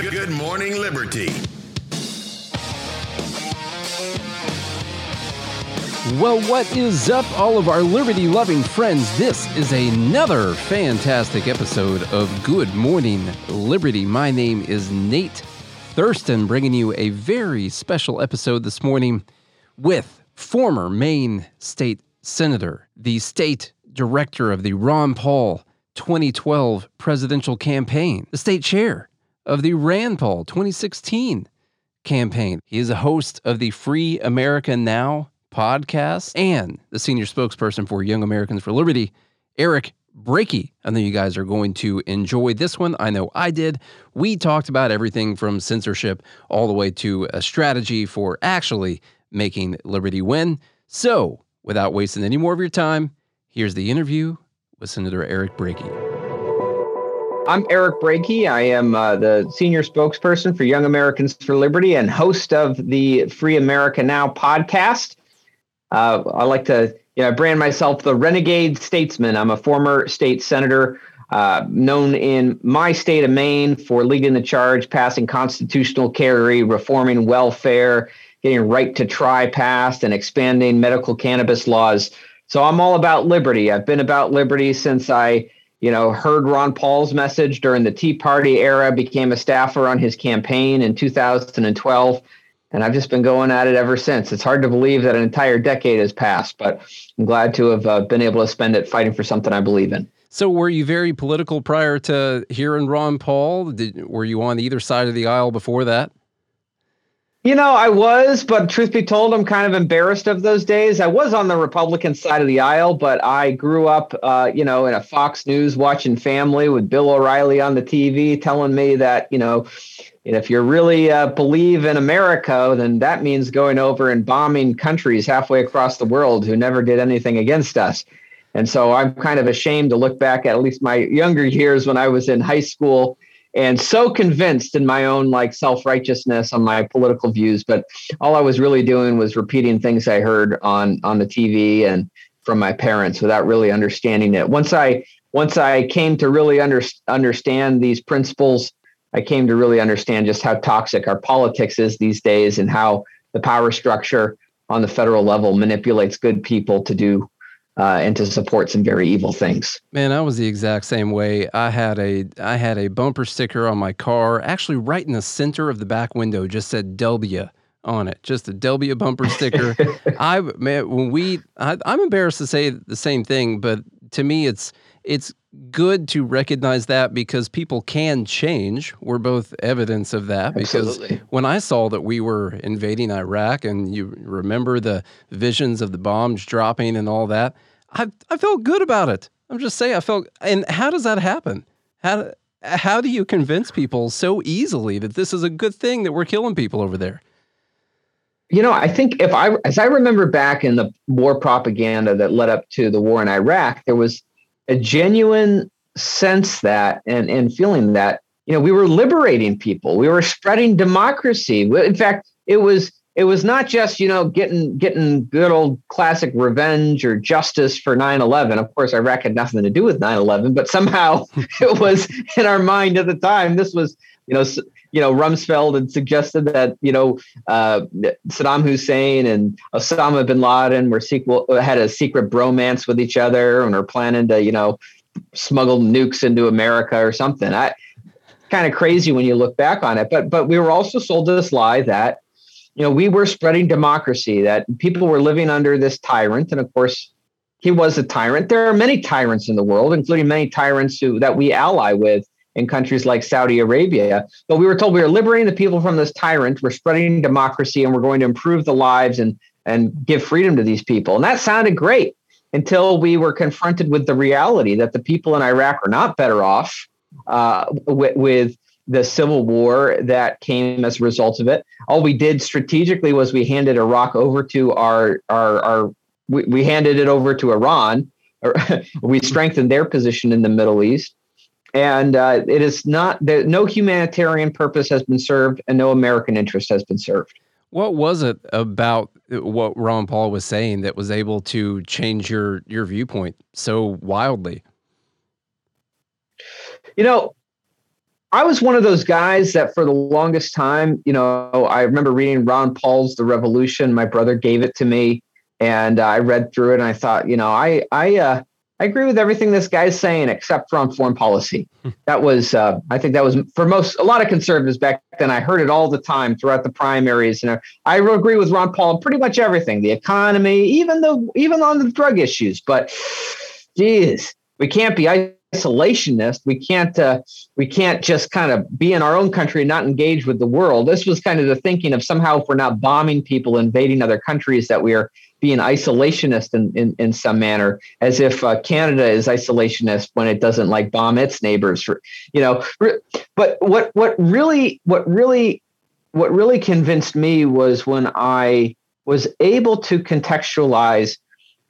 Good Morning Liberty. Well, what is up, all of our liberty loving friends? This is another fantastic episode of Good Morning Liberty. My name is Nate Thurston, bringing you a very special episode this morning with former Maine State Senator, the state director of the Ron Paul 2012 presidential campaign, the state chair of the Rand Paul 2016 campaign. He is a host of the Free America Now podcast and the senior spokesperson for Young Americans for Liberty, Eric Brakey. I know you guys are going to enjoy this one. I know I did. We talked about everything from censorship all the way to a strategy for actually making Liberty win. So, without wasting any more of your time, here's the interview with Senator Eric Brakey. I'm Eric Brakey. I am uh, the senior spokesperson for Young Americans for Liberty and host of the Free America Now podcast. Uh, I like to, you know, brand myself the renegade statesman. I'm a former state senator, uh, known in my state of Maine for leading the charge, passing constitutional carry, reforming welfare, getting right to try passed, and expanding medical cannabis laws. So I'm all about liberty. I've been about liberty since I, you know, heard Ron Paul's message during the Tea Party era, became a staffer on his campaign in 2012 and I've just been going at it ever since. It's hard to believe that an entire decade has passed, but I'm glad to have uh, been able to spend it fighting for something I believe in. So, were you very political prior to hearing Ron Paul? Did, were you on either side of the aisle before that? You know, I was, but truth be told, I'm kind of embarrassed of those days. I was on the Republican side of the aisle, but I grew up, uh, you know, in a Fox News watching family with Bill O'Reilly on the TV telling me that, you know, if you really uh, believe in America, then that means going over and bombing countries halfway across the world who never did anything against us. And so I'm kind of ashamed to look back at at least my younger years when I was in high school and so convinced in my own like self-righteousness on my political views but all i was really doing was repeating things i heard on on the tv and from my parents without really understanding it. Once i once i came to really under, understand these principles i came to really understand just how toxic our politics is these days and how the power structure on the federal level manipulates good people to do uh, and to support some very evil things. Man, I was the exact same way. I had a I had a bumper sticker on my car, actually right in the center of the back window, just said Dubya on it, just a Dubya bumper sticker. I man, when we I, I'm embarrassed to say the same thing, but to me, it's it's good to recognize that because people can change. We're both evidence of that. Because Absolutely. when I saw that we were invading Iraq, and you remember the visions of the bombs dropping and all that, I I felt good about it. I'm just saying I felt. And how does that happen? How how do you convince people so easily that this is a good thing that we're killing people over there? You know, I think if I, as I remember back in the war propaganda that led up to the war in Iraq, there was a genuine sense that and, and feeling that, you know, we were liberating people. We were spreading democracy. In fact, it was it was not just you know getting getting good old classic revenge or justice for 9-11 of course iraq had nothing to do with 9-11 but somehow it was in our mind at the time. This was you know you know rumsfeld had suggested that you know uh, saddam hussein and osama bin laden were sequel had a secret bromance with each other and are planning to you know smuggle nukes into america or something. I kind of crazy when you look back on it but but we were also sold this lie that you know, we were spreading democracy, that people were living under this tyrant. And of course, he was a tyrant. There are many tyrants in the world, including many tyrants who, that we ally with in countries like Saudi Arabia. But we were told we were liberating the people from this tyrant, we're spreading democracy, and we're going to improve the lives and, and give freedom to these people. And that sounded great until we were confronted with the reality that the people in Iraq are not better off uh, with, with the civil war that came as a result of it. All we did strategically was we handed Iraq over to our our our we, we handed it over to Iran. we strengthened their position in the Middle East, and uh, it is not that no humanitarian purpose has been served and no American interest has been served. What was it about what Ron Paul was saying that was able to change your your viewpoint so wildly? You know, I was one of those guys that for the longest time, you know, I remember reading Ron Paul's The Revolution. My brother gave it to me and I read through it and I thought, you know, I I uh, I agree with everything this guy's saying except for on foreign policy. Hmm. That was uh, I think that was for most a lot of conservatives back then. I heard it all the time throughout the primaries, and I agree with Ron Paul on pretty much everything, the economy, even the even on the drug issues. But geez, we can't be isolationist. We can't uh, we can't just kind of be in our own country and not engage with the world. This was kind of the thinking of somehow if we're not bombing people, invading other countries, that we are being isolationist in, in, in some manner, as if uh, Canada is isolationist when it doesn't like bomb its neighbors. For, you know, but what what really what really what really convinced me was when I was able to contextualize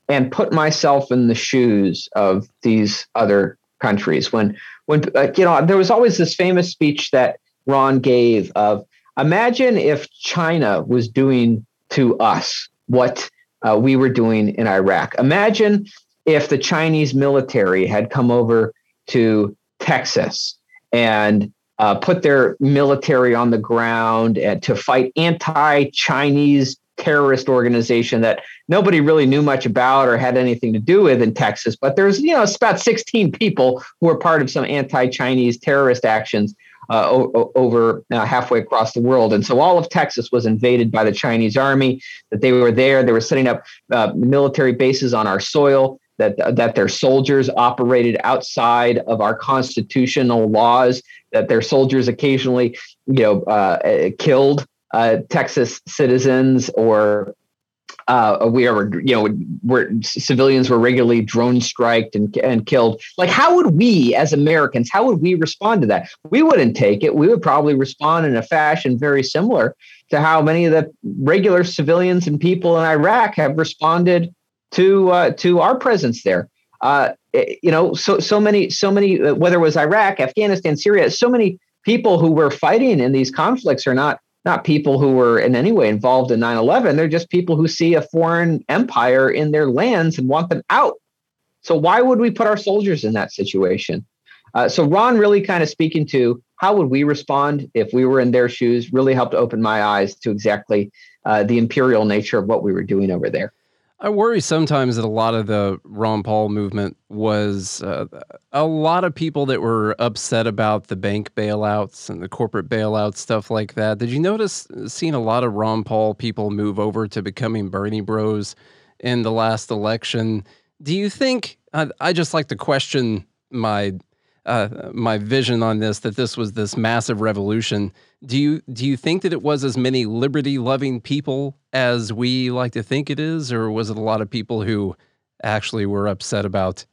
and put myself in the shoes of these other countries. When when uh, you know, there was always this famous speech that Ron gave of imagine if China was doing to us what uh, we were doing in Iraq. Imagine if the Chinese military had come over to Texas and uh, put their military on the ground to fight anti-Chinese terrorist organization that nobody really knew much about or had anything to do with in Texas. But there's, you know, it's about 16 people who are part of some anti-Chinese terrorist actions uh, o- over uh, halfway across the world. And so all of Texas was invaded by the Chinese army, that they were there. They were setting up uh, military bases on our soil, that, that their soldiers operated outside of our constitutional laws, that their soldiers occasionally, you know, uh, killed uh, Texas citizens or uh, we are, you know, where civilians were regularly drone striked and, and killed. Like, how would we as Americans, how would we respond to that? We wouldn't take it. We would probably respond in a fashion very similar to how many of the regular civilians and people in Iraq have responded to uh, to our presence there. Uh, eh, you know, so so many so many whether it was Iraq, Afghanistan, Syria, so many people who were fighting in these conflicts are not not people who were in any way involved in 9-11 they're just people who see a foreign empire in their lands and want them out. So why would we put our soldiers in that situation? Uh, so ron really kind of speaking to how would we respond if we were in their shoes really helped open my eyes to exactly uh, the imperial nature of what we were doing over there I worry sometimes that a lot of the Ron Paul movement was uh, a lot of people that were upset about the bank bailouts and the corporate bailouts, stuff like that. Did you notice seeing a lot of Ron Paul people move over to becoming Bernie Bros in the last election? Do you think? I, I just like to question my uh, my vision on this that this was this massive revolution. Do you do you think that it was as many liberty loving people as we like to think it is, or was it a lot of people who actually were upset about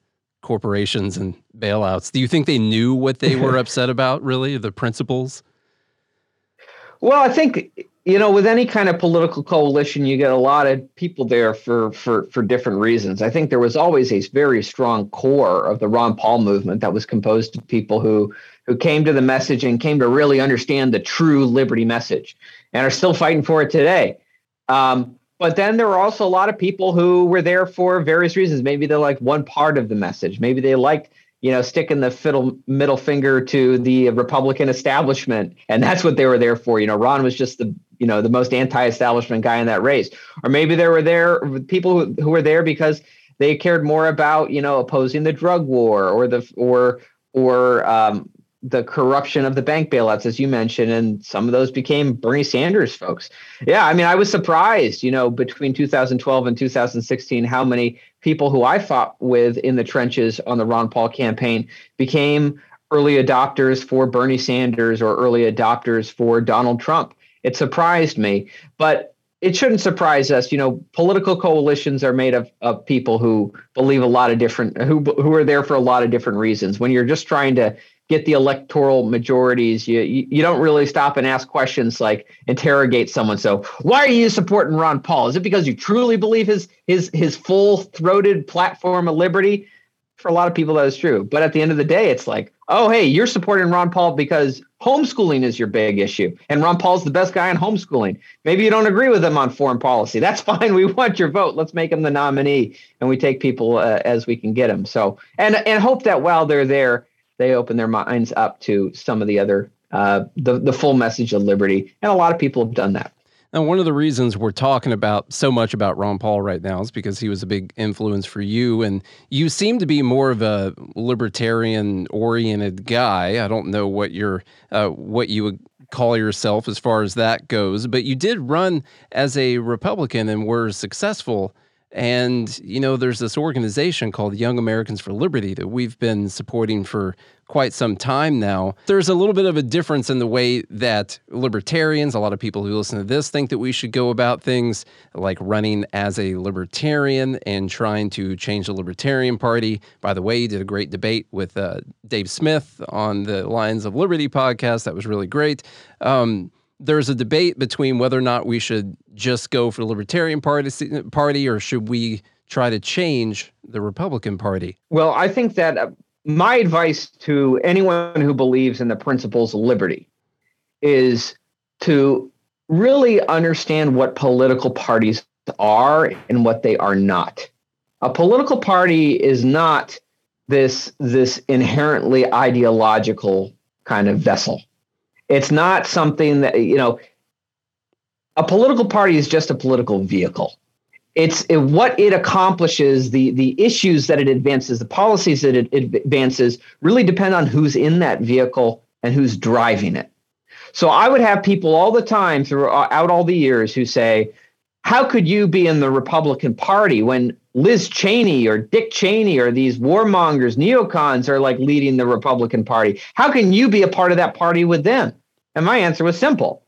corporations and bailouts? Do you think they knew what they were upset about? Really, the principles? Well, I think you know, with any kind of political coalition, you get a lot of people there for for for different reasons. I think there was always a very strong core of the Ron Paul movement that was composed of people who who came to the message and came to really understand the true liberty message, and are still fighting for it today. Um, but then there were also a lot of people who were there for various reasons. Maybe they liked one part of the message. Maybe they liked you know, sticking the fiddle, middle finger to the Republican establishment, and that's what they were there for. You know, Ron was just the you know the most anti-establishment guy in that race, or maybe they were there people who, who were there because they cared more about you know opposing the drug war or the or or um, the corruption of the bank bailouts, as you mentioned, and some of those became Bernie Sanders folks. Yeah, I mean, I was surprised, you know, between 2012 and 2016, how many people who I fought with in the trenches on the Ron Paul campaign became early adopters for Bernie Sanders or early adopters for Donald Trump. It surprised me, but it shouldn't surprise us. You know, political coalitions are made of, of people who believe a lot of different, who, who are there for a lot of different reasons. When you're just trying to get the electoral majorities, you, you, you don't really stop and ask questions like interrogate someone. So why are you supporting Ron Paul? Is it because you truly believe his his his full throated platform of liberty? For a lot of people, that is true. But at the end of the day, it's like, oh, hey, you're supporting Ron Paul because homeschooling is your big issue. And Ron Paul's the best guy on homeschooling. Maybe you don't agree with him on foreign policy. That's fine. We want your vote. Let's make him the nominee and we take people uh, as we can get them. So, and, and hope that while they're there, they open their minds up to some of the other uh, the the full message of liberty, and a lot of people have done that. And one of the reasons we're talking about so much about Ron Paul right now is because he was a big influence for you, and you seem to be more of a libertarian-oriented guy. I don't know what your uh, what you would call yourself as far as that goes, but you did run as a Republican and were successful and, you know, there's this organization called Young Americans for Liberty that we've been supporting for quite some time now. There's a little bit of a difference in the way that libertarians, a lot of people who listen to this, think that we should go about things like running as a libertarian and trying to change the Libertarian Party. By the way, you did a great debate with uh, Dave Smith on the Lions of Liberty podcast. That was really great. Um, there's a debate between whether or not we should just go for the Libertarian Party, party or should we try to change the Republican Party? Well, I think that uh, my advice to anyone who believes in the principles of liberty is to really understand what political parties are and what they are not. A political party is not this this inherently ideological kind of vessel. It's not something that, you know, a political party is just a political vehicle. It's it, what it accomplishes, the, the issues that it advances, the policies that it, it advances really depend on who's in that vehicle and who's driving it. So I would have people all the time throughout all the years who say, how could you be in the Republican Party when Liz Cheney or Dick Cheney or these warmongers, neocons are like leading the Republican Party. How can you be a part of that party with them? And my answer was simple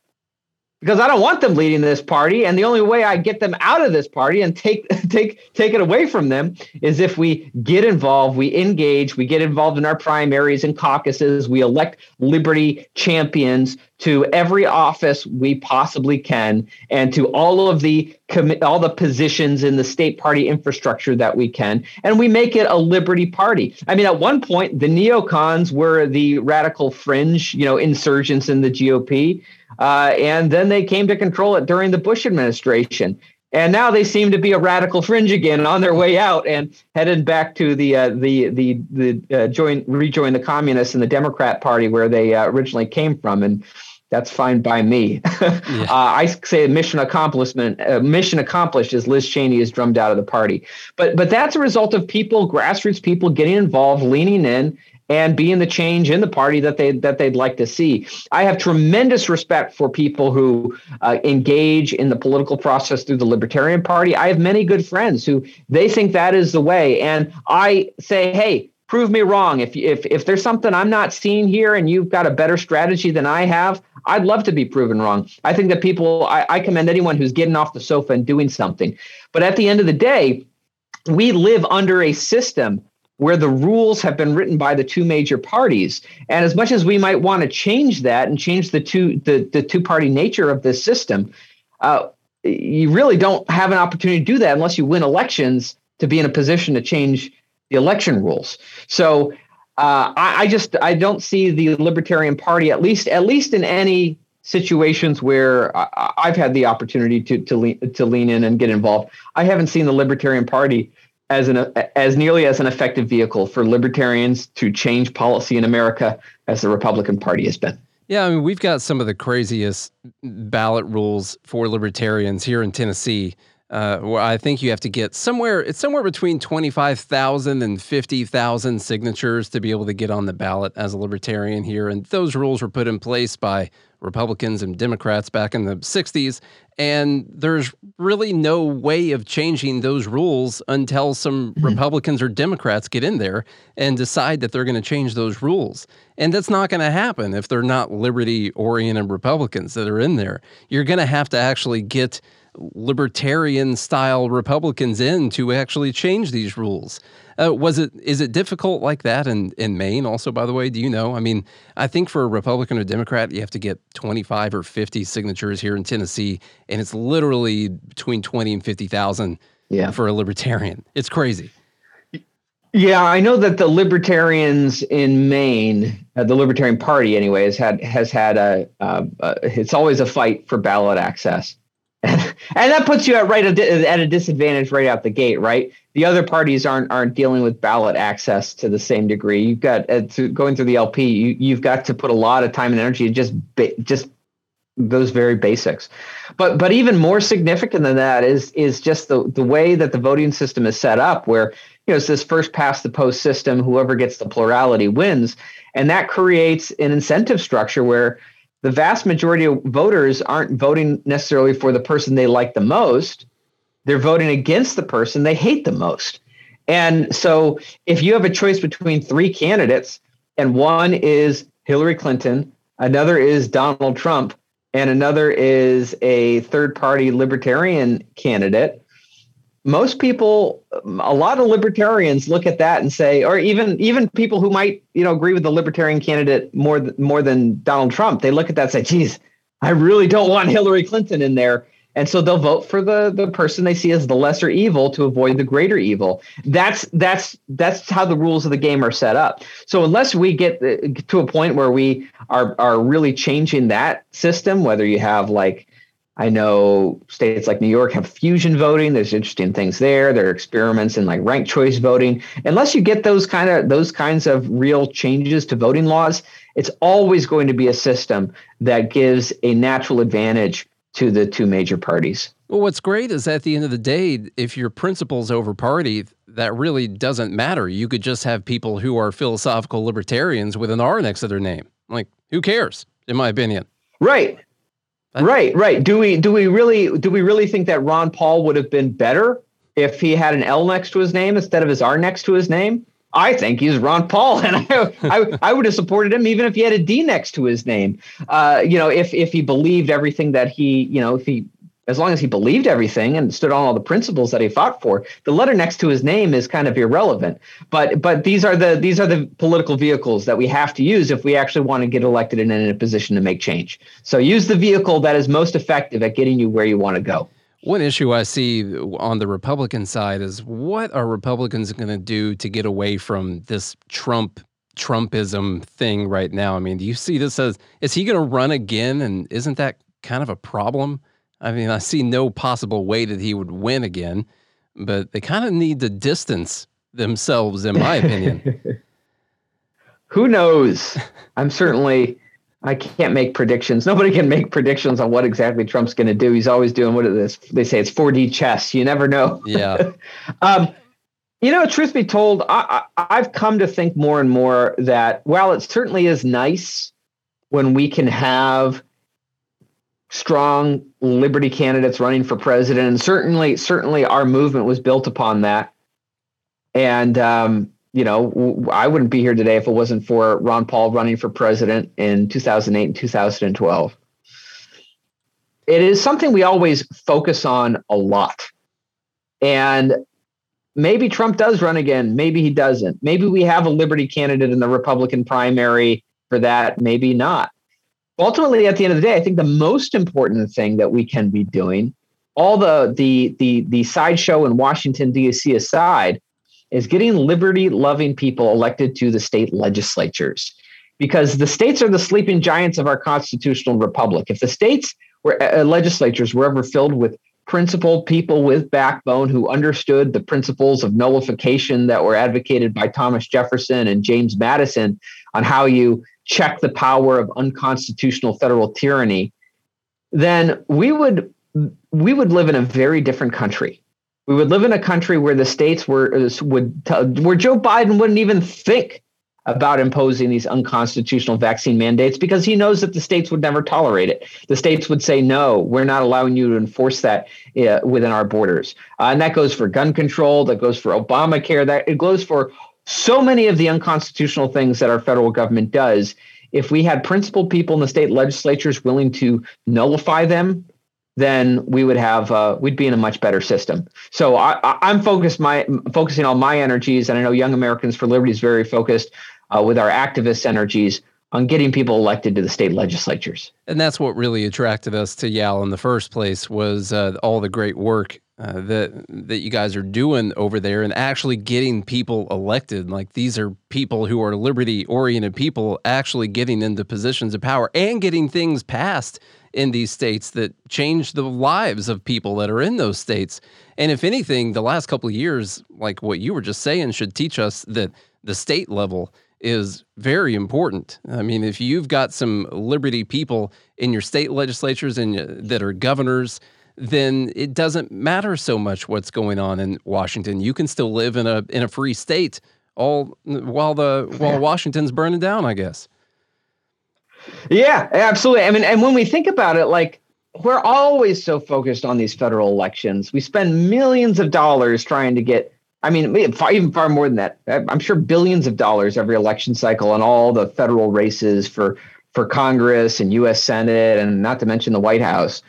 because I don't want them leading this party, and the only way I get them out of this party and take take take it away from them is if we get involved, we engage, we get involved in our primaries and caucuses, we elect liberty champions to every office we possibly can, and to all of the all the positions in the state party infrastructure that we can, and we make it a liberty party. I mean, at one point, the neocons were the radical fringe, you know, insurgents in the GOP. Uh, and then they came to control it during the Bush administration. And now they seem to be a radical fringe again on their way out and headed back to the uh, the the the uh, join rejoin the communists and the Democrat Party where they uh, originally came from, and that's fine by me. yeah. Uh, I say mission accomplishment uh, mission accomplished as Liz Cheney is drummed out of the party, but but that's a result of people, grassroots people, getting involved, leaning in, and being the change in the party that they that they'd like to see. I have tremendous respect for people who uh, engage in the political process through the Libertarian Party. I have many good friends who they think that is the way, and I say, hey. Prove me wrong. If, if if there's something I'm not seeing here and you've got a better strategy than I have, I'd love to be proven wrong. I think that people, I, I commend anyone who's getting off the sofa and doing something. But at the end of the day, we live under a system where the rules have been written by the two major parties. And as much as we might want to change that and change the two the, the two party nature of this system, uh, you really don't have an opportunity to do that unless you win elections to be in a position to change the election rules. So uh, I, I just I don't see the Libertarian Party at least at least in any situations where I, have had the opportunity to to lean, to lean in and get involved. I haven't seen the Libertarian Party as an as nearly as an effective vehicle for libertarians to change policy in America as the Republican Party has been. Yeah, I mean, we've got some of the craziest ballot rules for libertarians here in Tennessee. Uh, where I think you have to get somewhere, it's somewhere between 25,000 and 50,000 signatures to be able to get on the ballot as a libertarian here. And those rules were put in place by Republicans and Democrats back in the 60s. And there's really no way of changing those rules until some mm-hmm. Republicans or Democrats get in there and decide that they're going to change those rules. And that's not going to happen if they're not liberty oriented Republicans that are in there. You're going to have to actually get libertarian style Republicans in to actually change these rules. Uh, was it is it difficult like that in in Maine? Also, by the way, do you know? I mean, I think for a Republican or Democrat, you have to get twenty five or fifty signatures here in Tennessee, and it's literally between twenty and fifty thousand. Yeah. for a libertarian, it's crazy. Yeah, I know that the libertarians in Maine, uh, the Libertarian Party, anyway, has had has had a, uh, uh, it's always a fight for ballot access and that puts you at right at a disadvantage right out the gate, right? The other parties aren't aren't dealing with ballot access to the same degree. You've got uh, to, going through the LP. You, you've got to put a lot of time and energy just just those very basics. But but even more significant than that is is just the the way that the voting system is set up, where you know it's this first past the post system. Whoever gets the plurality wins, and that creates an incentive structure where the vast majority of voters aren't voting necessarily for the person they like the most. They're voting against the person they hate the most. And so if you have a choice between three candidates, and one is Hillary Clinton, another is Donald Trump, and another is a third party libertarian candidate, most people a lot of libertarians look at that and say or even even people who might you know agree with the libertarian candidate more more than Donald Trump they look at that and say geez I really don't want Hillary Clinton in there. And so they'll vote for the the person they see as the lesser evil to avoid the greater evil. That's that's that's how the rules of the game are set up. So unless we get uh, to a point where we are are really changing that system whether you have like I know states like New York have fusion voting. There's interesting things there. There are experiments in like ranked choice voting. Unless you get those kind of those kinds of real changes to voting laws, it's always going to be a system that gives a natural advantage to the two major parties. Well, what's great is at the end of the day, if your principles over party, that really doesn't matter. You could just have people who are philosophical libertarians with an R next to their name. Like, who cares, in my opinion? Right right, right. Do we do we really do we really think that Ron Paul would have been better if he had an L next to his name instead of his R next to his name? I think he's Ron Paul, and I, I, I would have supported him even if he had a D next to his name. Uh, you know, if if he believed everything that he, you know, if he as long as he believed everything and stood on all the principles that he fought for the letter next to his name is kind of irrelevant but but these are the these are the political vehicles that we have to use if we actually want to get elected and in a position to make change so use the vehicle that is most effective at getting you where you want to go one issue I see on the Republican side is what are Republicans going to do to get away from this Trump Trumpism thing right now? I mean, do you see this as is he going to run again? And isn't that kind of a problem? I mean, I see no possible way that he would win again, but they kind of need to distance themselves, in my opinion. Who knows? I'm certainly. I can't make predictions. Nobody can make predictions on what exactly Trump's going to do. He's always doing what it is. They say it's 4D chess. You never know. Yeah. um, you know, truth be told, I, I, I've come to think more and more that while it certainly is nice when we can have strong liberty candidates running for president. And certainly, certainly our movement was built upon that. And, um, you know, I wouldn't be here today if it wasn't for Ron Paul running for president in 2008 and 2012. It is something we always focus on a lot. And maybe Trump does run again. Maybe he doesn't. Maybe we have a liberty candidate in the Republican primary for that. Maybe not ultimately at the end of the day i think the most important thing that we can be doing all the the the the sideshow in washington dc aside is getting liberty loving people elected to the state legislatures. Because the states are the sleeping giants of our constitutional republic. If the states were uh, legislatures were ever filled with principled people with backbone who understood the principles of nullification that were advocated by Thomas Jefferson and James Madison on how you check the power of unconstitutional federal tyranny, then we would we would live in a very different country. We would live in a country where the states were would where Joe Biden wouldn't even think about imposing these unconstitutional vaccine mandates because he knows that the states would never tolerate it. The states would say, no, we're not allowing you to enforce that uh, within our borders. Uh, and that goes for gun control, that goes for Obamacare, that it goes for so many of the unconstitutional things that our federal government does, if we had principled people in the state legislatures willing to nullify them, then we would have uh, we'd be in a much better system. So I, am focused my focusing all my energies, and I know Young Americans for Liberty is very focused uh, with our activist energies on getting people elected to the state legislatures. And that's what really attracted us to YAL in the first place was uh, all the great work uh, that that you guys are doing over there and actually getting people elected. Like these are people who are liberty oriented people actually getting into positions of power and getting things passed in these states that change the lives of people that are in those states. And if anything, the last couple of years, like what you were just saying, should teach us that the state level is very important. I mean, if you've got some liberty people in your state legislatures and uh, that are governors, then it doesn't matter so much what's going on in Washington. You can still live in a in a free state all while the while Washington's burning down, I guess. Yeah, absolutely. I mean, and when we think about it, like we're always so focused on these federal elections. We spend millions of dollars trying to get I mean, even far more than that. I'm sure billions of dollars every election cycle on all the federal races for for Congress and U.S. Senate, and not to mention the White House.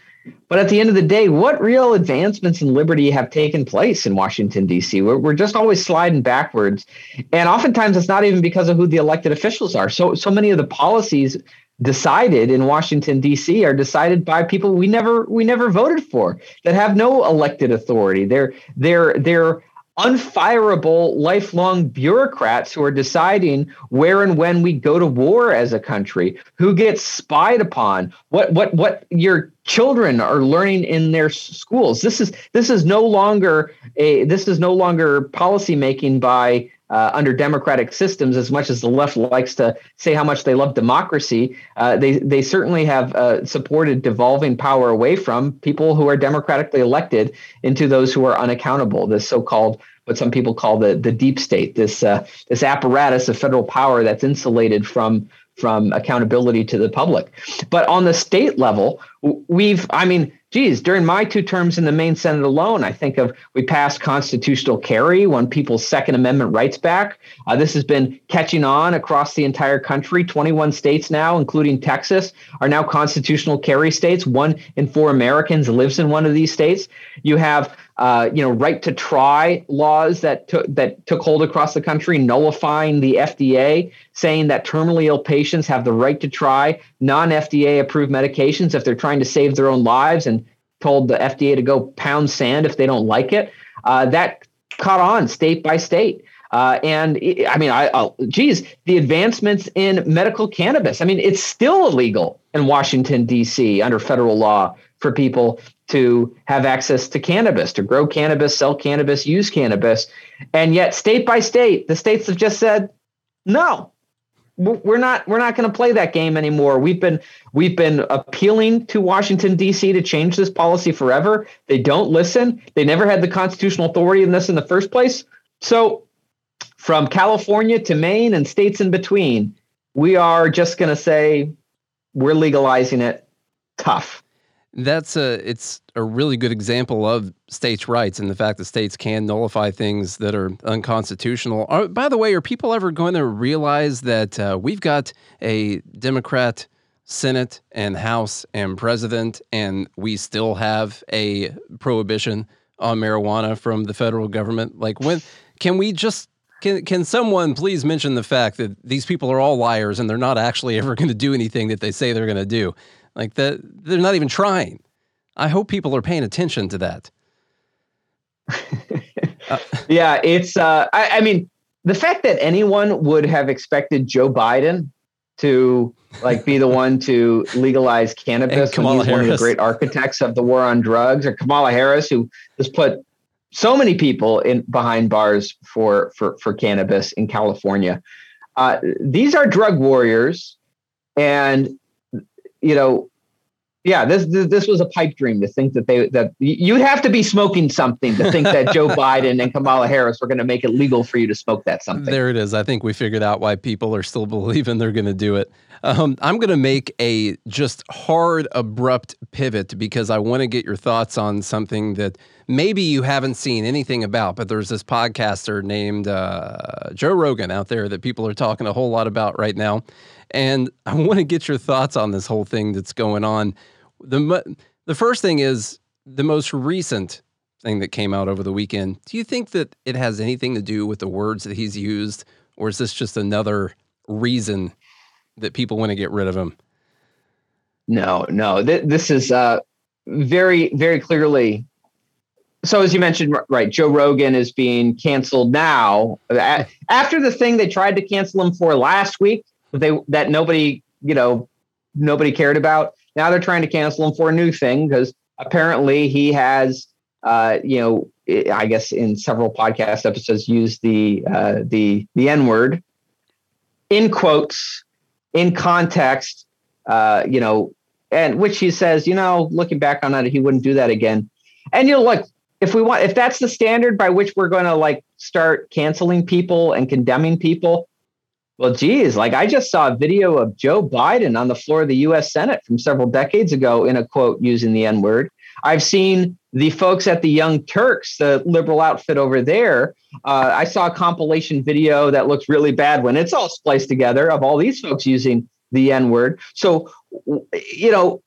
But at the end of the day, what real advancements in liberty have taken place in Washington, D.C.? We're, we're just always sliding backwards. And oftentimes it's not even because of who the elected officials are. So, so many of the policies decided in Washington D.C. are decided by people we never we never voted for that have no elected authority. They're they're they're unfireable lifelong bureaucrats who are deciding where and when we go to war as a country, who gets spied upon, what what what your children are learning in their schools. This is this is no longer a this is no longer policy making by uh, under democratic systems, as much as the left likes to say how much they love democracy, uh, they they certainly have uh, supported devolving power away from people who are democratically elected into those who are unaccountable. This so-called what some people call the the deep state, this uh, this apparatus of federal power that's insulated from from accountability to the public. But on the state level, we've I mean geez, during my two terms in the Maine Senate alone, I think of we passed constitutional carry, won people's Second Amendment rights back. Uh, this has been catching on across the entire country. 21 states now, including Texas, are now constitutional carry states. One in four Americans lives in one of these states. You have uh, you know, right to try laws that took that took hold across the country, nullifying the FDA, saying that terminally ill patients have the right to try non-FDA approved medications if they're trying to save their own lives, and told the FDA to go pound sand if they don't like it. Uh, that caught on state by state. Uh, and I mean, I, I'll, geez, the advancements in medical cannabis. I mean, it's still illegal in Washington D.C. under federal law for people to have access to cannabis, to grow cannabis, sell cannabis, use cannabis. And yet, state by state, the states have just said, no, we're not we're not going to play that game anymore. We've been we've been appealing to Washington D.C. to change this policy forever. They don't listen. They never had the constitutional authority in this in the first place. So, from California to Maine and states in between, we are just going to say we're legalizing it. Tough. That's a it's a really good example of states' rights and the fact that states can nullify things that are unconstitutional. Are, by the way, are people ever going to realize that uh, we've got a Democrat Senate and House and President, and we still have a prohibition on marijuana from the federal government? Like, when can we just can can someone please mention the fact that these people are all liars and they're not actually ever going to do anything that they say they're going to do? Like that, they're not even trying. I hope people are paying attention to that. uh, yeah, it's. Uh, I, I mean, the fact that anyone would have expected Joe Biden to like be the one to legalize cannabis when he's Harris. one of the great architects of the war on drugs, or Kamala Harris, who has put so many people in behind bars for for for cannabis in California. Uh, these are drug warriors, and you know, yeah, this, this, this was a pipe dream to think that they that you'd have to be smoking something to think that Joe Biden and Kamala Harris were going to make it legal for you to smoke that something. There it is. I think we figured out why people are still believing they're going to do it. Um, I'm going to make a just hard, abrupt pivot because I want to get your thoughts on something that maybe you haven't seen anything about, but there's this podcaster named uh, Joe Rogan out there that people are talking a whole lot about right now. And I want to get your thoughts on this whole thing that's going on. The the first thing is the most recent thing that came out over the weekend. Do you think that it has anything to do with the words that he's used, or is this just another reason that people want to get rid of him? No, no. Th- this is uh, very, very clearly. So, as you mentioned, right, Joe Rogan is being canceled now. After the thing they tried to cancel him for last week, they that nobody you know nobody cared about. now they're trying to cancel him for a new thing because apparently he has, uh, you know, I guess in several podcast episodes used the uh, the the N word in quotes in context, uh, you know, and which he says, you know, looking back on it, he wouldn't do that again. And you know, like if we want, if that's the standard by which we're going to like start canceling people and condemning people, well, geez, like I just saw a video of Joe Biden on the floor of the U.S. Senate from several decades ago in a quote using the N word. I've seen the folks at the Young Turks, the liberal outfit over there. Uh, I saw a compilation video that looks really bad when it's all spliced together of all these folks using the N word. So, you know,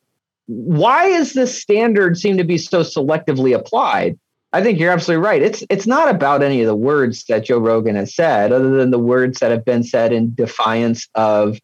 why is this standard seem to be so selectively applied? I think you're absolutely right. It's it's not about any of the words that Joe Rogan has said, other than the words that have been said in defiance of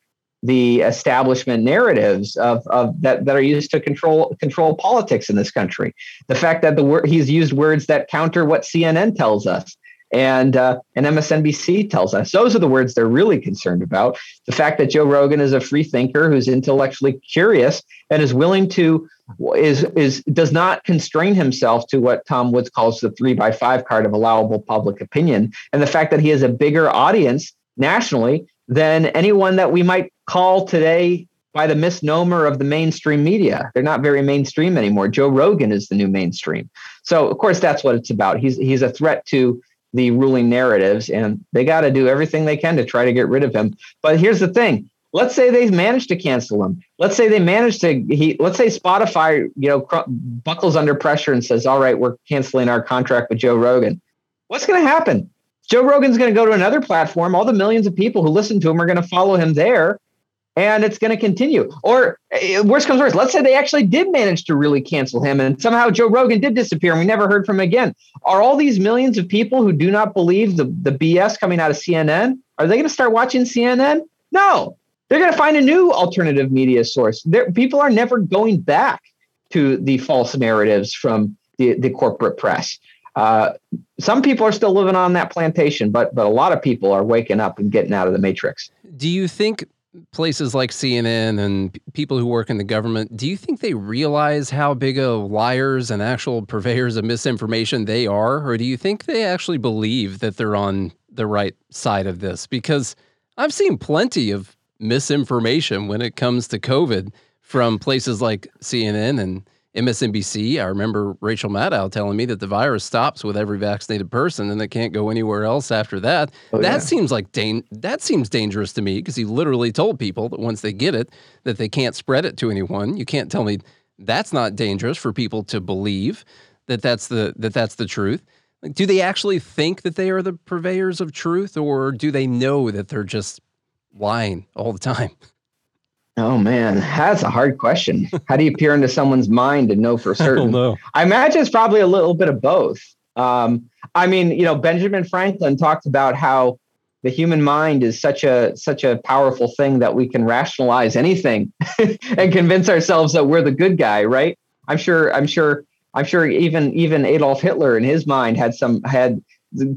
the establishment narratives of, of that, that are used to control control politics in this country. The fact that the word he's used words that counter what CNN tells us and uh, and MSNBC tells us. Those are the words they're really concerned about. The fact that Joe Rogan is a free thinker who's intellectually curious and is willing to is is does not constrain himself to what Tom Woods calls the three by five card of allowable public opinion, and the fact that he has a bigger audience nationally than anyone that we might call today by the misnomer of the mainstream media. They're not very mainstream anymore. Joe Rogan is the new mainstream. So of course that's what it's about. He's he's a threat to the ruling narratives, and they got to do everything they can to try to get rid of him. But here's the thing: let's say they manage to cancel him. Let's say they manage to he. Let's say Spotify, you know, cr- buckles under pressure and says, "All right, we're canceling our contract with Joe Rogan." What's going to happen? Joe Rogan's going to go to another platform. All the millions of people who listen to him are going to follow him there, and it's going to continue. Or eh, worst comes worst, let's say they actually did manage to really cancel him and somehow Joe Rogan did disappear and we never heard from him again. Are all these millions of people who do not believe the, the BS coming out of CNN, are they going to start watching CNN? No. They're going to find a new alternative media source. There, people are never going back to the false narratives from the, the corporate press. Uh, some people are still living on that plantation, but but a lot of people are waking up and getting out of the matrix. Do you think places like CNN and people who work in the government, do you think they realize how big of liars and actual purveyors of misinformation they are? Or do you think they actually believe that they're on the right side of this? Because I've seen plenty of misinformation when it comes to COVID from places like CNN and MSNBC. I remember Rachel Maddow telling me that the virus stops with every vaccinated person and it can't go anywhere else after that. Oh, that yeah. seems like da- that seems dangerous to me because he literally told people that once they get it that they can't spread it to anyone. You can't tell me that's not dangerous for people to believe that that's the that that's the truth. Like, do they actually think that they are the purveyors of truth or do they know that they're just lying all the time? Oh man, that's a hard question. How do you peer into someone's mind and know for certain? I, I imagine it's probably a little bit of both. Um, I mean, you know, Benjamin Franklin talked about how the human mind is such a such a powerful thing that we can rationalize anything and convince ourselves that we're the good guy, right? I'm sure. I'm sure. I'm sure. Even even Adolf Hitler in his mind had some had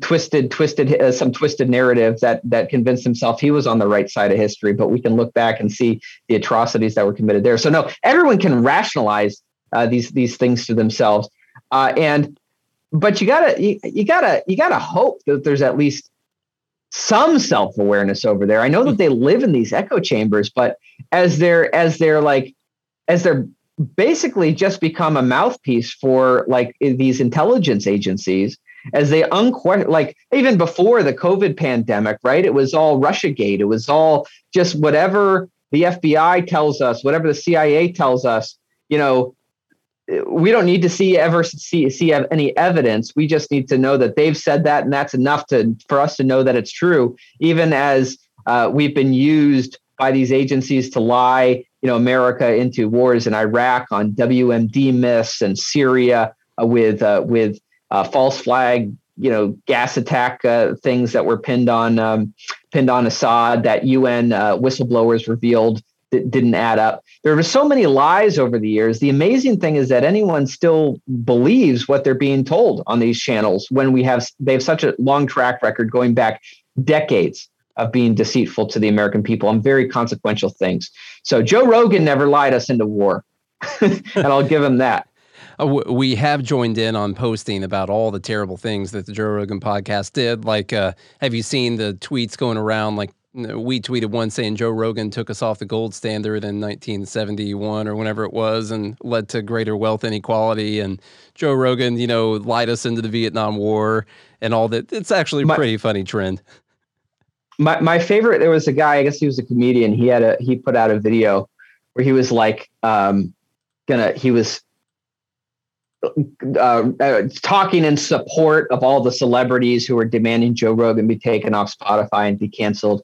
twisted twisted uh, some twisted narrative that that convinced himself he was on the right side of history but we can look back and see the atrocities that were committed there. So no everyone can rationalize uh, these these things to themselves. Uh, and but you gotta you, you gotta you gotta hope that there's at least some self-awareness over there. I know that they live in these echo chambers but as they're as they're like as they're basically just become a mouthpiece for like these intelligence agencies as they unquestion like even before the COVID pandemic, right? It was all Russiagate. It was all just whatever the FBI tells us, whatever the CIA tells us. You know, we don't need to see ever see see any evidence. We just need to know that they've said that, and that's enough to for us to know that it's true. Even as uh, we've been used by these agencies to lie, you know, America into wars in Iraq on WMD myths and Syria uh, with uh, with uh, false flag, you know, gas attack uh, things that were pinned on um, pinned on Assad that UN uh, whistleblowers revealed that didn't add up. There were so many lies over the years. The amazing thing is that anyone still believes what they're being told on these channels when we have they have such a long track record going back decades of being deceitful to the American people on very consequential things. So Joe Rogan never lied us into war. and I'll give him that. Uh, we have joined in on posting about all the terrible things that the Joe Rogan podcast did. Like, uh, have you seen the tweets going around? Like, we tweeted one saying Joe Rogan took us off the gold standard in 1971 or whenever it was and led to greater wealth inequality. And Joe Rogan, you know, lied us into the Vietnam War and all that. It's actually a my, pretty funny trend. My, my favorite, there was a guy, I guess he was a comedian. He had a, he put out a video where he was like, um, gonna, he was uh, uh, talking in support of all the celebrities who are demanding Joe Rogan be taken off Spotify and be canceled.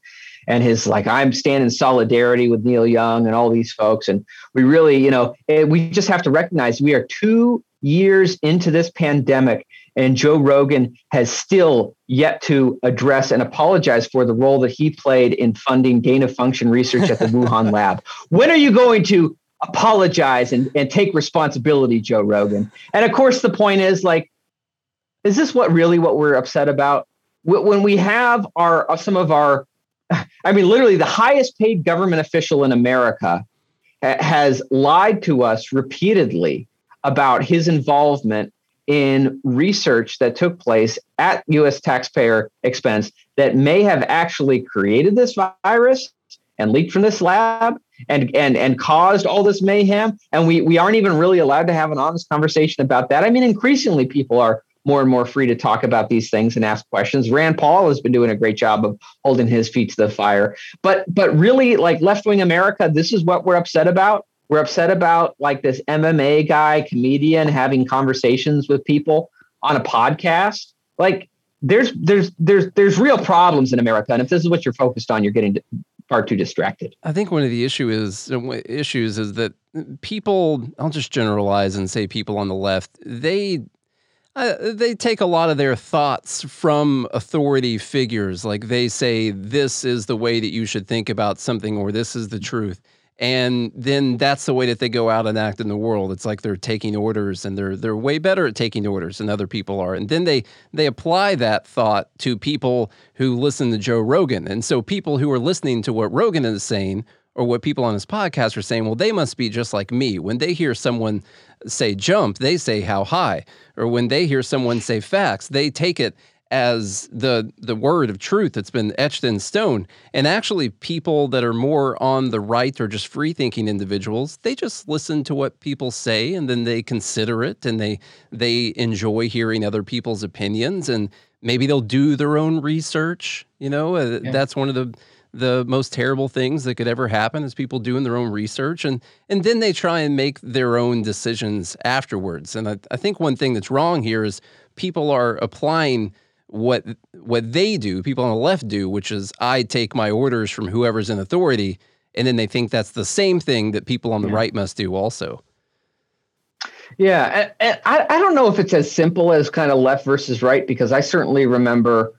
And his like, I'm standing solidarity with Neil Young and all these folks. And we really, you know, eh, we just have to recognize we are two years into this pandemic, and Joe Rogan has still yet to address and apologize for the role that he played in funding gain of function research at the Wuhan lab. When are you going to apologize and, and take responsibility, Joe Rogan. And of course, the point is like, is this what really what we're upset about? When we have our uh, some of our, I mean, literally the highest paid government official in America has lied to us repeatedly about his involvement in research that took place at US taxpayer expense that may have actually created this virus and leaked from this lab and and and caused all this mayhem. And we we aren't even really allowed to have an honest conversation about that. I mean increasingly people are more and more free to talk about these things and ask questions. Rand paul has been doing a great job of holding his feet to the fire. But but really like left-wing america this is what we're upset about. We're upset about like this mma guy comedian having conversations with people on a podcast. Like there's there's there's there's real problems in america. And if this is what you're focused on you're getting far too distracted. I think one of the issue is uh, issues is that people. I'll just generalize and say people on the left. They uh, they take a lot of their thoughts from authority figures. Like they say, this is the way that you should think about something, or this is the truth and then that's the way that they go out and act in the world. It's like they're taking orders and they're they're way better at taking orders than other people are. And then they they apply that thought to people who listen to Joe Rogan. And so people who are listening to what Rogan is saying or what people on his podcast are saying well they must be just like me. When they hear someone say jump they say how high. Or when they hear someone say facts they take it as the the word of truth that's been etched in stone. And actually people that are more on the right or just free thinking individuals they just listen to what people say and then they consider it and they they enjoy hearing other people's opinions and maybe they'll do their own research you know? Uh, yeah. that's one of the the most terrible things that could ever happen is people doing their own research and and then they try and make their own decisions afterwards. And I, I think one thing that's wrong here is people are applying what what they do, people on the left do, which is I take my orders from whoever's in authority, and then they think that's the same thing that people on the yeah. right must do also. Yeah, I, I don't know if it's as simple as kind of left versus right because I certainly remember.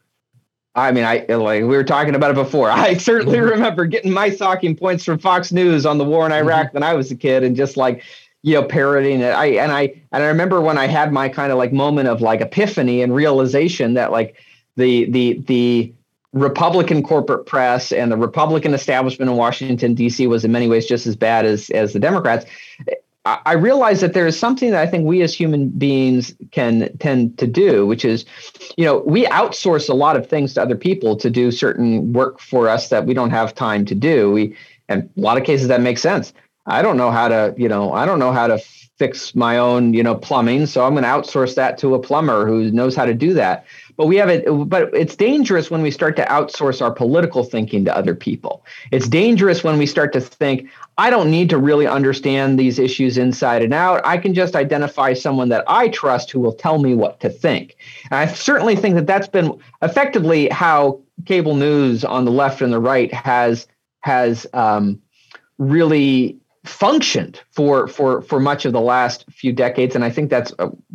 I mean, I like we were talking about it before. I certainly mm-hmm. remember getting my talking points from Fox News on the war in Iraq mm-hmm. when I was a kid, and just like you know parodying it i and i and i remember when i had my kind of like moment of like epiphany and realization that like the the the republican corporate press and the republican establishment in washington d.c was in many ways just as bad as as the democrats I realize that there is something that I think we as human beings can tend to do, which is, you know, we outsource a lot of things to other people to do certain work for us that we don't have time to do. We, and a lot of cases that makes sense. I don't know how to, you know, I don't know how to fix my own, you know, plumbing. So I'm going to outsource that to a plumber who knows how to do that. But we have it, but it's dangerous when we start to outsource our political thinking to other people. It's dangerous when we start to think, I don't need to really understand these issues inside and out. I can just identify someone that I trust who will tell me what to think. And I certainly think that that's been effectively how cable news on the left and the right has has um, really functioned for for for much of the last few decades. And i think that's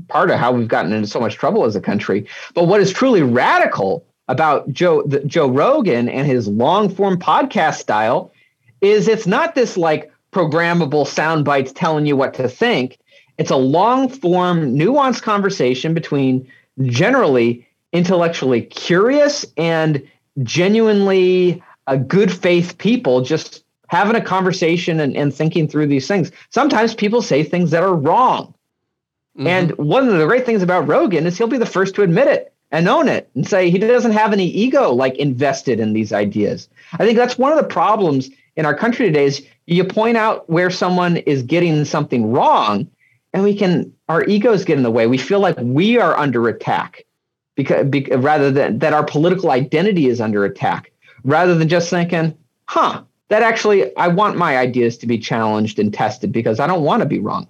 part of how we've gotten into so much trouble as a country. But what is truly radical about joe the, joe rogan and his long form podcast style is it's not this like programmable sound bites telling you what to think. It's a long form nuanced conversation between generally intellectually curious and genuinely a good faith people just having a conversation and, and thinking through these things. Sometimes people say things that are wrong. Mm-hmm. And one of the great things about Rogan is he'll be the first to admit it and own it and say he doesn't have any ego like invested in these ideas. I think that's one of the problems in our country today is you point out where someone is getting something wrong and we can our egos get in the way. We feel like we are under attack because, because rather than that our political identity is under attack rather than just thinking, huh, that actually I want my ideas to be challenged and tested because I don't want to be wrong.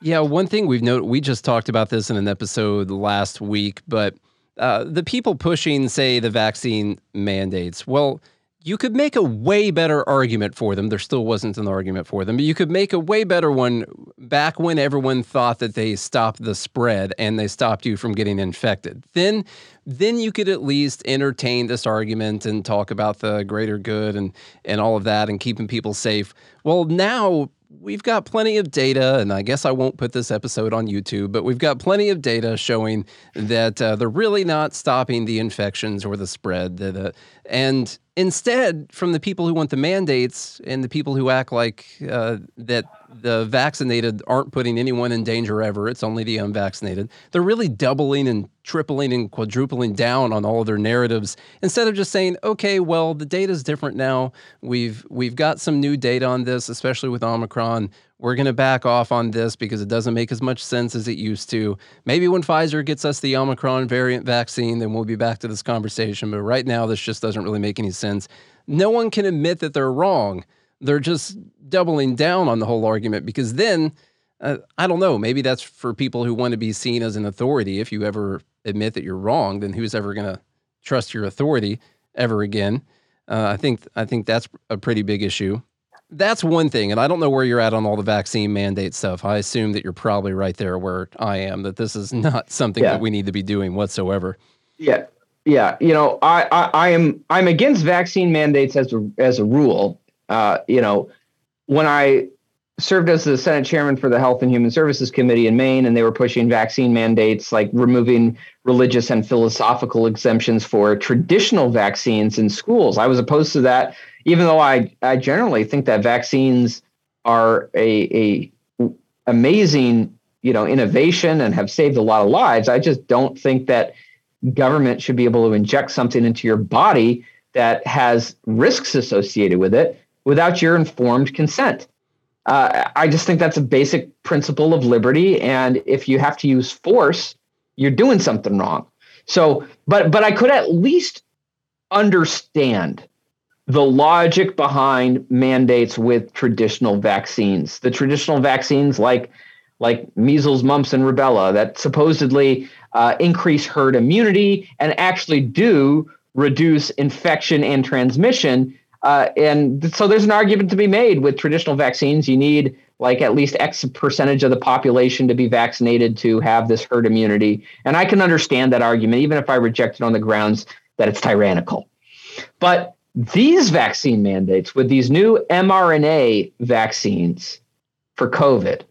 Yeah, one thing we've noted, we just talked about this in an episode last week, but uh, the people pushing, say, the vaccine mandates, well, you could make a way better argument for them. There still wasn't an argument for them, but you could make a way better one back when everyone thought that they stopped the spread and they stopped you from getting infected. Then then you could at least entertain this argument and talk about the greater good and and all of that and keeping people safe. Well, now we've got plenty of data, and I guess I won't put this episode on YouTube, but we've got plenty of data showing that uh, they're really not stopping the infections or the spread. And instead, from the people who want the mandates and the people who act like uh, that the vaccinated aren't putting anyone in danger ever, it's only the unvaccinated, they're really doubling and tripling and quadrupling down on all of their narratives instead of just saying, okay, well, the data is different now. We've we've got some new data on this, especially with Omicron. We're going to back off on this because it doesn't make as much sense as it used to. Maybe when Pfizer gets us the Omicron variant vaccine, then we'll be back to this conversation. But right now, this just doesn't really make any sense. No one can admit that they're wrong. They're just doubling down on the whole argument because then, uh, I don't know, maybe that's for people who want to be seen as an authority. If you ever admit that you're wrong, then who's ever going to trust your authority ever again? Uh, I think I think that's a pretty big issue. That's one thing, and I don't know where you're at on all the vaccine mandate stuff. I assume that you're probably right there where I am. That this is not something yeah. that we need to be doing whatsoever. Yeah, yeah. You know, I, I, I am I'm against vaccine mandates as a as a rule. Uh, you know, when I served as the Senate chairman for the Health and Human Services Committee in Maine, and they were pushing vaccine mandates like removing religious and philosophical exemptions for traditional vaccines in schools. I was opposed to that, even though I, I generally think that vaccines are a, a amazing you know innovation and have saved a lot of lives. I just don't think that government should be able to inject something into your body that has risks associated with it without your informed consent uh, I just think that's a basic principle of liberty. And if you have to use force, you're doing something wrong. So, but but I could at least understand the logic behind mandates with traditional vaccines. The traditional vaccines, like like measles, mumps, and rubella, that supposedly uh, increase herd immunity and actually do reduce infection and transmission uh, and so there's an argument to be made with traditional vaccines. You need like at least X percentage of the population to be vaccinated to have this herd immunity. And I can understand that argument, even if I reject it on the grounds that it's tyrannical. But these vaccine mandates with these new mRNA vaccines for COVID,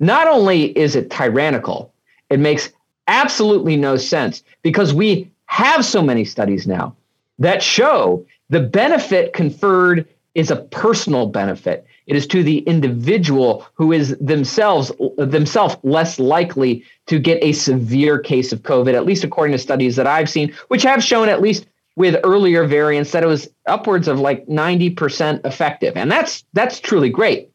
not only is it tyrannical, it makes absolutely no sense because we have so many studies now that show the benefit conferred is a personal benefit. It is to the individual who is themselves themselves less likely to get a severe case of COVID, at least according to studies that I've seen, which have shown at least with earlier variants that it was upwards of like 90% effective. And that's that's truly great.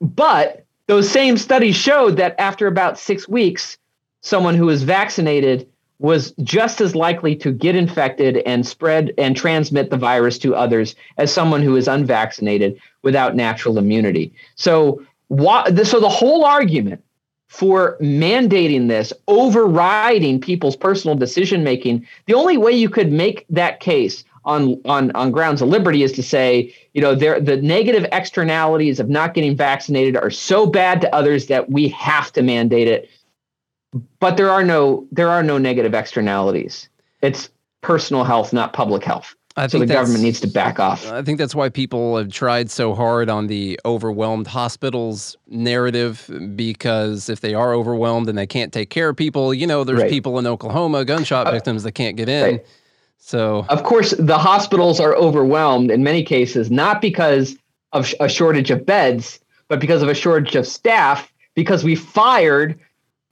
But those same studies showed that after about 6 weeks, someone who was vaccinated was just as likely to get infected and spread and transmit the virus to others as someone who is unvaccinated without natural immunity. So, so the whole argument for mandating this, overriding people's personal decision making, the only way you could make that case on on on grounds of liberty is to say, you know, there the negative externalities of not getting vaccinated are so bad to others that we have to mandate it but there are no there are no negative externalities. It's personal health, not public health. I so the government needs to back off. I think that's why people have tried so hard on the overwhelmed hospitals narrative because if they are overwhelmed and they can't take care of people, you know, there's right. people in Oklahoma, gunshot uh, victims that can't get in. Right. So, of course, the hospitals are overwhelmed in many cases, not because of a shortage of beds, but because of a shortage of staff, because we fired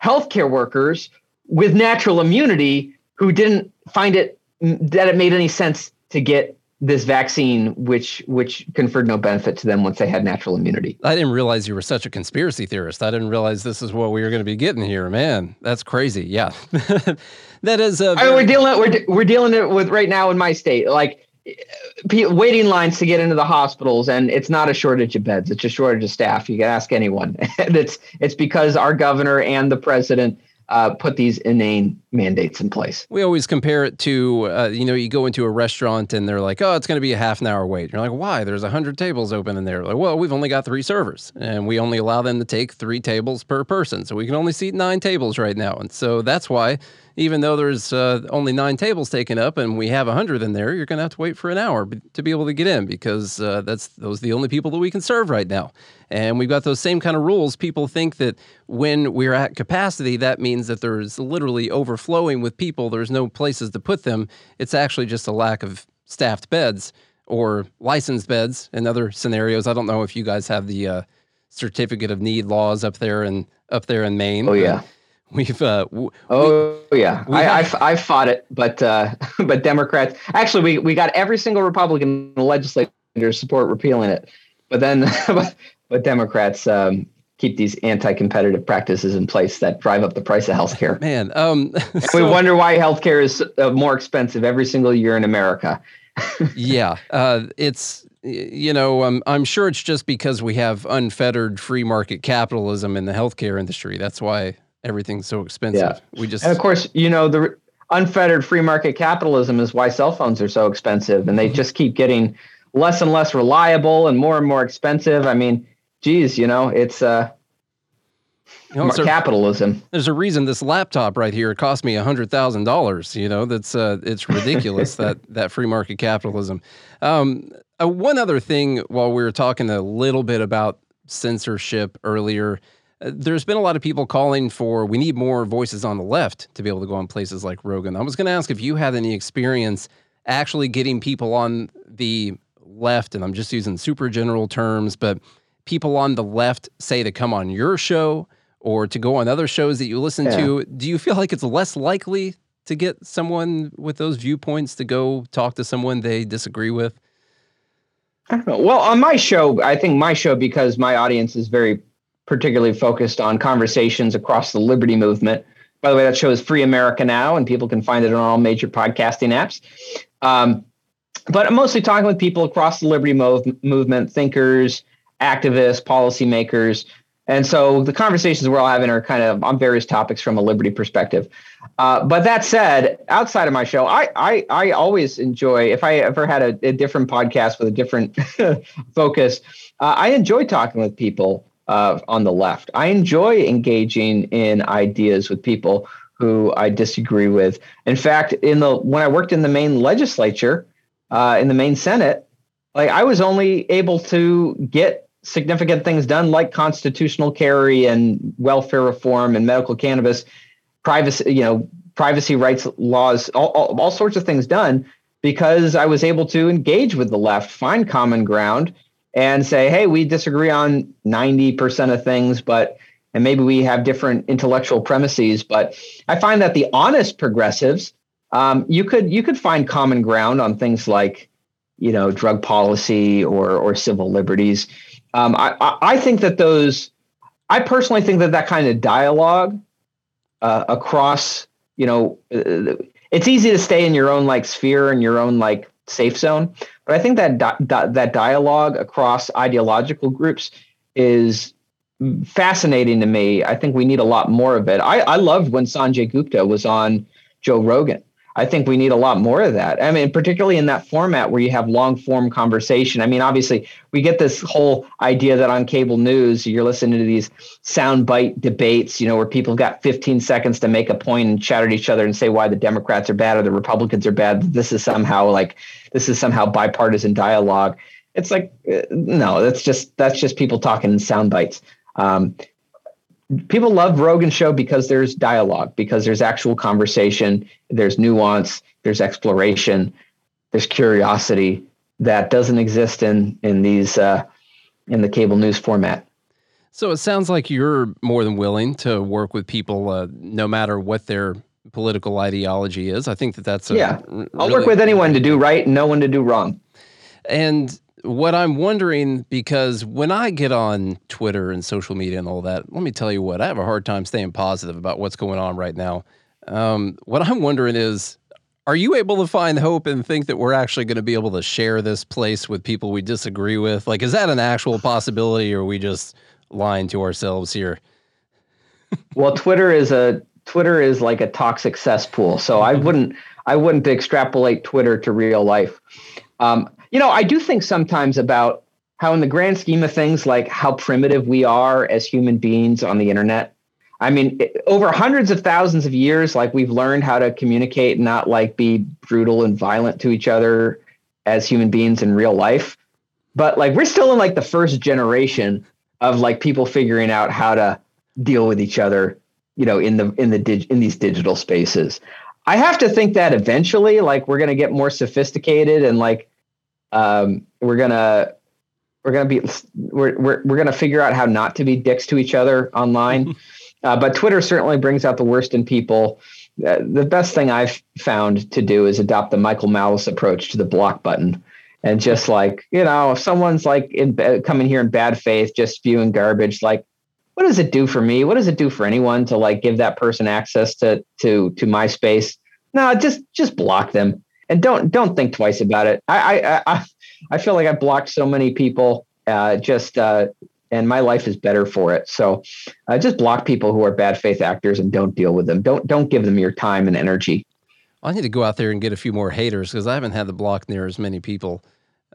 healthcare workers with natural immunity who didn't find it that it made any sense to get this vaccine which which conferred no benefit to them once they had natural immunity. I didn't realize you were such a conspiracy theorist. I didn't realize this is what we were going to be getting here, man. That's crazy. Yeah. that is a I mean, we're dealing we're we're dealing it with right now in my state like waiting lines to get into the hospitals and it's not a shortage of beds it's a shortage of staff you can ask anyone and it's it's because our governor and the president uh, put these inane mandates in place. We always compare it to, uh, you know, you go into a restaurant and they're like, oh, it's going to be a half an hour wait. You're like, why? There's 100 tables open in there. Like, well, we've only got three servers and we only allow them to take three tables per person. So we can only seat nine tables right now. And so that's why even though there's uh, only nine tables taken up and we have 100 in there, you're going to have to wait for an hour to be able to get in because uh, that's those are the only people that we can serve right now. And we've got those same kind of rules. People think that when we're at capacity, that means that there's literally overflowing with people. There's no places to put them. It's actually just a lack of staffed beds or licensed beds in other scenarios. I don't know if you guys have the uh, certificate of need laws up there and up there in Maine. Oh yeah. We've uh, w- oh we, yeah, I, have, I have fought it, but uh, but Democrats actually we we got every single Republican legislator support repealing it, but then but Democrats um, keep these anti-competitive practices in place that drive up the price of healthcare. Man, um, so, we wonder why healthcare is uh, more expensive every single year in America. yeah, uh, it's you know, um, I'm sure it's just because we have unfettered free market capitalism in the healthcare industry. That's why everything's so expensive. Yeah. We just and of course, you know, the unfettered free market capitalism is why cell phones are so expensive, and they mm-hmm. just keep getting less and less reliable and more and more expensive. I mean, geez, you know, it's uh, you know, capitalism. there's a reason this laptop right here cost me a hundred thousand dollars. You know, that's uh, it's ridiculous that that free market capitalism. Um, uh, one other thing, while we were talking a little bit about censorship earlier, there's been a lot of people calling for we need more voices on the left to be able to go on places like Rogan. I was going to ask if you had any experience actually getting people on the left, and I'm just using super general terms, but people on the left say to come on your show or to go on other shows that you listen yeah. to. Do you feel like it's less likely to get someone with those viewpoints to go talk to someone they disagree with? I don't know. Well, on my show, I think my show, because my audience is very particularly focused on conversations across the liberty movement. By the way, that show is Free America Now, and people can find it on all major podcasting apps. Um, but I'm mostly talking with people across the liberty mov- movement, thinkers, activists, policymakers. And so the conversations we're all having are kind of on various topics from a liberty perspective. Uh, but that said, outside of my show, I I, I always enjoy if I ever had a, a different podcast with a different focus. Uh, I enjoy talking with people uh, on the left. I enjoy engaging in ideas with people who I disagree with. In fact, in the when I worked in the Maine legislature, uh, in the Maine Senate, like I was only able to get significant things done like constitutional carry and welfare reform and medical cannabis, privacy, you know, privacy rights laws, all, all, all sorts of things done because I was able to engage with the left, find common ground, and say, hey, we disagree on 90% of things, but and maybe we have different intellectual premises. But I find that the honest progressives, um, you could you could find common ground on things like, you know, drug policy or or civil liberties. Um, I, I think that those, I personally think that that kind of dialogue uh, across, you know, uh, it's easy to stay in your own like sphere and your own like safe zone. But I think that di- that dialogue across ideological groups is fascinating to me. I think we need a lot more of it. I, I loved when Sanjay Gupta was on Joe Rogan. I think we need a lot more of that. I mean, particularly in that format where you have long form conversation. I mean, obviously, we get this whole idea that on cable news, you're listening to these soundbite debates, you know, where people got 15 seconds to make a point and chat at each other and say why the Democrats are bad or the Republicans are bad. This is somehow like, this is somehow bipartisan dialogue. It's like, uh, no, that's just, that's just people talking in sound bites. Um, people love Rogan show because there's dialogue, because there's actual conversation, there's nuance, there's exploration, there's curiosity that doesn't exist in in these uh, in the cable news format. So it sounds like you're more than willing to work with people, uh, no matter what their political ideology is. I think that that's a, yeah. I'll work with anyone to do right and no one to do wrong. And what I'm wondering, because when I get on Twitter and social media and all that, let me tell you what, I have a hard time staying positive about what's going on right now. Um, what I'm wondering is, are you able to find hope and think that we're actually going to be able to share this place with people we disagree with? Like, is that an actual possibility, or are we just lying to ourselves here? well, Twitter is a Twitter is like a toxic cesspool, so I wouldn't I wouldn't extrapolate Twitter to real life. Um, you know, I do think sometimes about how, in the grand scheme of things, like how primitive we are as human beings on the internet. I mean, it, over hundreds of thousands of years, like we've learned how to communicate, and not like be brutal and violent to each other as human beings in real life. But like we're still in like the first generation of like people figuring out how to deal with each other, you know, in the in the dig, in these digital spaces. I have to think that eventually, like we're going to get more sophisticated and like um, we're gonna we're gonna be we're we're we're gonna figure out how not to be dicks to each other online. uh, but Twitter certainly brings out the worst in people. Uh, the best thing I've found to do is adopt the Michael Malice approach to the block button, and just like you know, if someone's like in coming here in bad faith, just spewing garbage, like what does it do for me? What does it do for anyone to like give that person access to to to my space? No, just just block them and don't don't think twice about it. I I I, I feel like I blocked so many people. Uh, just uh, and my life is better for it. So uh, just block people who are bad faith actors and don't deal with them. Don't don't give them your time and energy. I need to go out there and get a few more haters because I haven't had the block near as many people.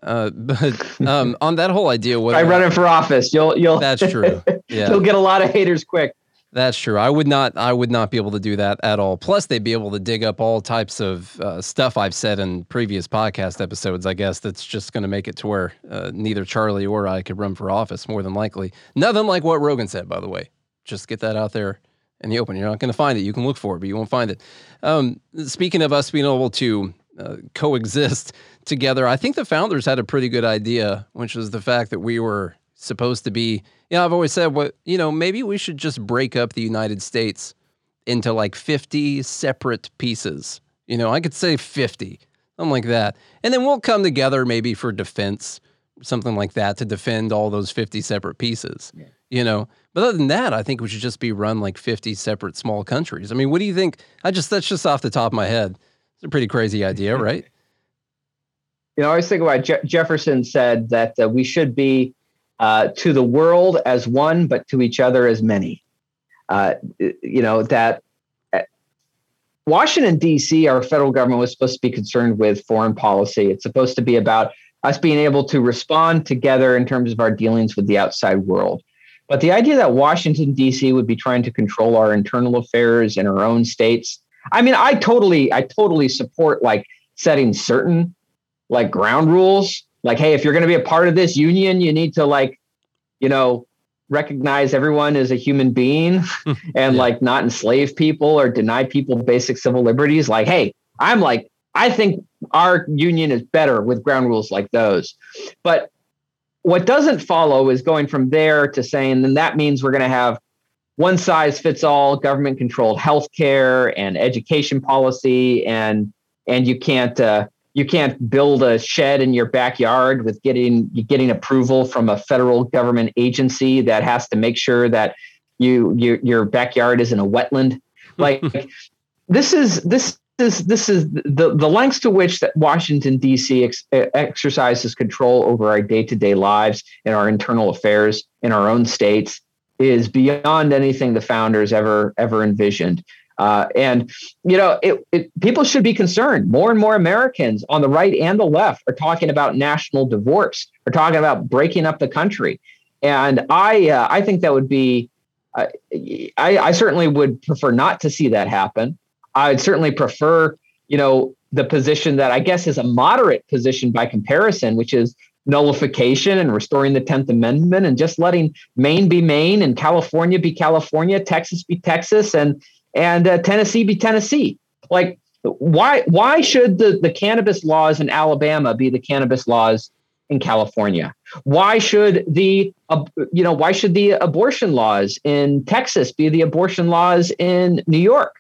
Uh, but um, on that whole idea, what I run it for office, you'll you'll that's true. Yeah, you'll get a lot of haters quick. That's true. I would not. I would not be able to do that at all. Plus, they'd be able to dig up all types of uh, stuff I've said in previous podcast episodes. I guess that's just going to make it to where uh, neither Charlie or I could run for office. More than likely, nothing like what Rogan said. By the way, just get that out there in the open. You're not going to find it. You can look for it, but you won't find it. Um, speaking of us being able to uh, coexist together, I think the founders had a pretty good idea, which was the fact that we were supposed to be you know, I've always said, what you know, maybe we should just break up the United States into like 50 separate pieces. You know, I could say 50, something like that. And then we'll come together maybe for defense, something like that, to defend all those 50 separate pieces. Yeah. You know, but other than that, I think we should just be run like 50 separate small countries. I mean, what do you think? I just, that's just off the top of my head. It's a pretty crazy idea, right? You know, I always think about Je- Jefferson said that uh, we should be uh, to the world as one, but to each other as many. Uh, you know, that uh, Washington, D.C., our federal government was supposed to be concerned with foreign policy. It's supposed to be about us being able to respond together in terms of our dealings with the outside world. But the idea that Washington, D.C. would be trying to control our internal affairs in our own states, I mean, I totally, I totally support like setting certain like ground rules like hey if you're going to be a part of this union you need to like you know recognize everyone as a human being and yeah. like not enslave people or deny people basic civil liberties. Like hey i'm like i think our union is better with ground rules like those. But what doesn't follow is going from there to saying then that means we're going to have one size fits all government controlled healthcare and education policy and and you can't uh, you can't build a shed in your backyard with getting getting approval from a federal government agency that has to make sure that you, you your backyard isn't a wetland. Like this is this is this is the the lengths to which that Washington D.C. Ex- exercises control over our day to day lives and our internal affairs in our own states is beyond anything the founders ever ever envisioned. Uh, and you know, it, it, people should be concerned. More and more Americans on the right and the left are talking about national divorce. Are talking about breaking up the country, and I uh, I think that would be. Uh, I, I certainly would prefer not to see that happen. I'd certainly prefer, you know, the position that I guess is a moderate position by comparison, which is nullification and restoring the 10th Amendment and just letting Maine be Maine and California be California, Texas be Texas, and and uh, Tennessee be Tennessee. Like why why should the, the cannabis laws in Alabama be the cannabis laws in California? Why should the uh, you know why should the abortion laws in Texas be the abortion laws in New York?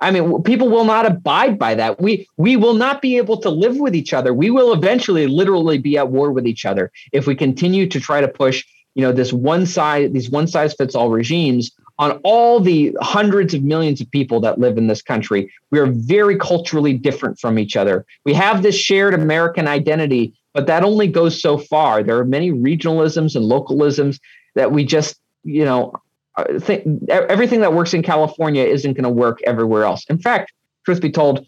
I mean, people will not abide by that. We we will not be able to live with each other. We will eventually, literally, be at war with each other if we continue to try to push, you know, this one size these one size fits all regimes on all the hundreds of millions of people that live in this country. We are very culturally different from each other. We have this shared American identity, but that only goes so far. There are many regionalisms and localisms that we just, you know, uh, think everything that works in California isn't going to work everywhere else. In fact, truth be told,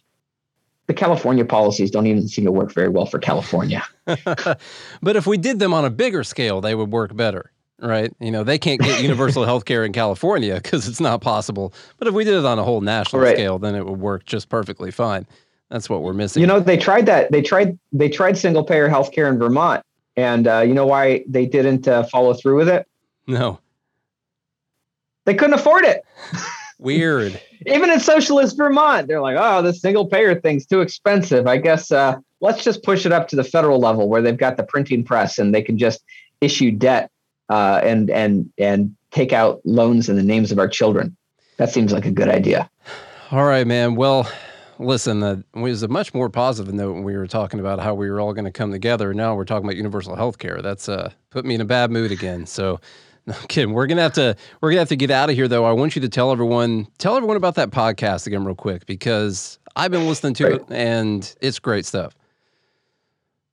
the California policies don't even seem to work very well for California. but if we did them on a bigger scale, they would work better, right? You know, they can't get universal health care in California because it's not possible. But if we did it on a whole national right. scale, then it would work just perfectly fine. That's what we're missing. You know, they tried that. They tried. They tried single payer health care in Vermont, and uh, you know why they didn't uh, follow through with it? No. They couldn't afford it. Weird. Even in socialist Vermont, they're like, oh, this single payer thing's too expensive. I guess uh, let's just push it up to the federal level where they've got the printing press and they can just issue debt uh, and and and take out loans in the names of our children. That seems like a good idea. All right, man. Well, listen, uh, it was a much more positive note when we were talking about how we were all going to come together. Now we're talking about universal health care. That's uh, put me in a bad mood again. So No kidding. We're gonna have to we're gonna have to get out of here though. I want you to tell everyone tell everyone about that podcast again real quick because I've been listening to it and it's great stuff.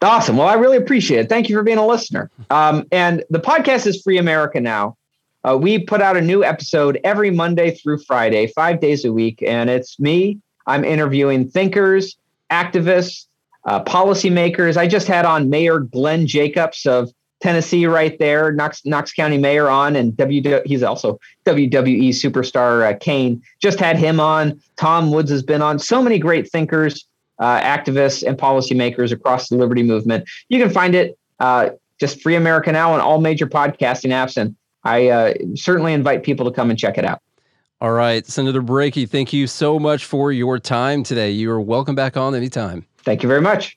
Awesome. Well, I really appreciate it. Thank you for being a listener. Um, and the podcast is Free America Now. Uh, we put out a new episode every Monday through Friday, five days a week, and it's me. I'm interviewing thinkers, activists, uh, policymakers. I just had on Mayor Glenn Jacobs of Tennessee right there, Knox Knox County Mayor on, and W. He's also WWE superstar uh, Kane. Just had him on. Tom Woods has been on. So many great thinkers, uh, activists, and policymakers across the liberty movement. You can find it uh, just Free America Now on all major podcasting apps, and I uh, certainly invite people to come and check it out. All right, Senator Brakey, thank you so much for your time today. You are welcome back on anytime. Thank you very much.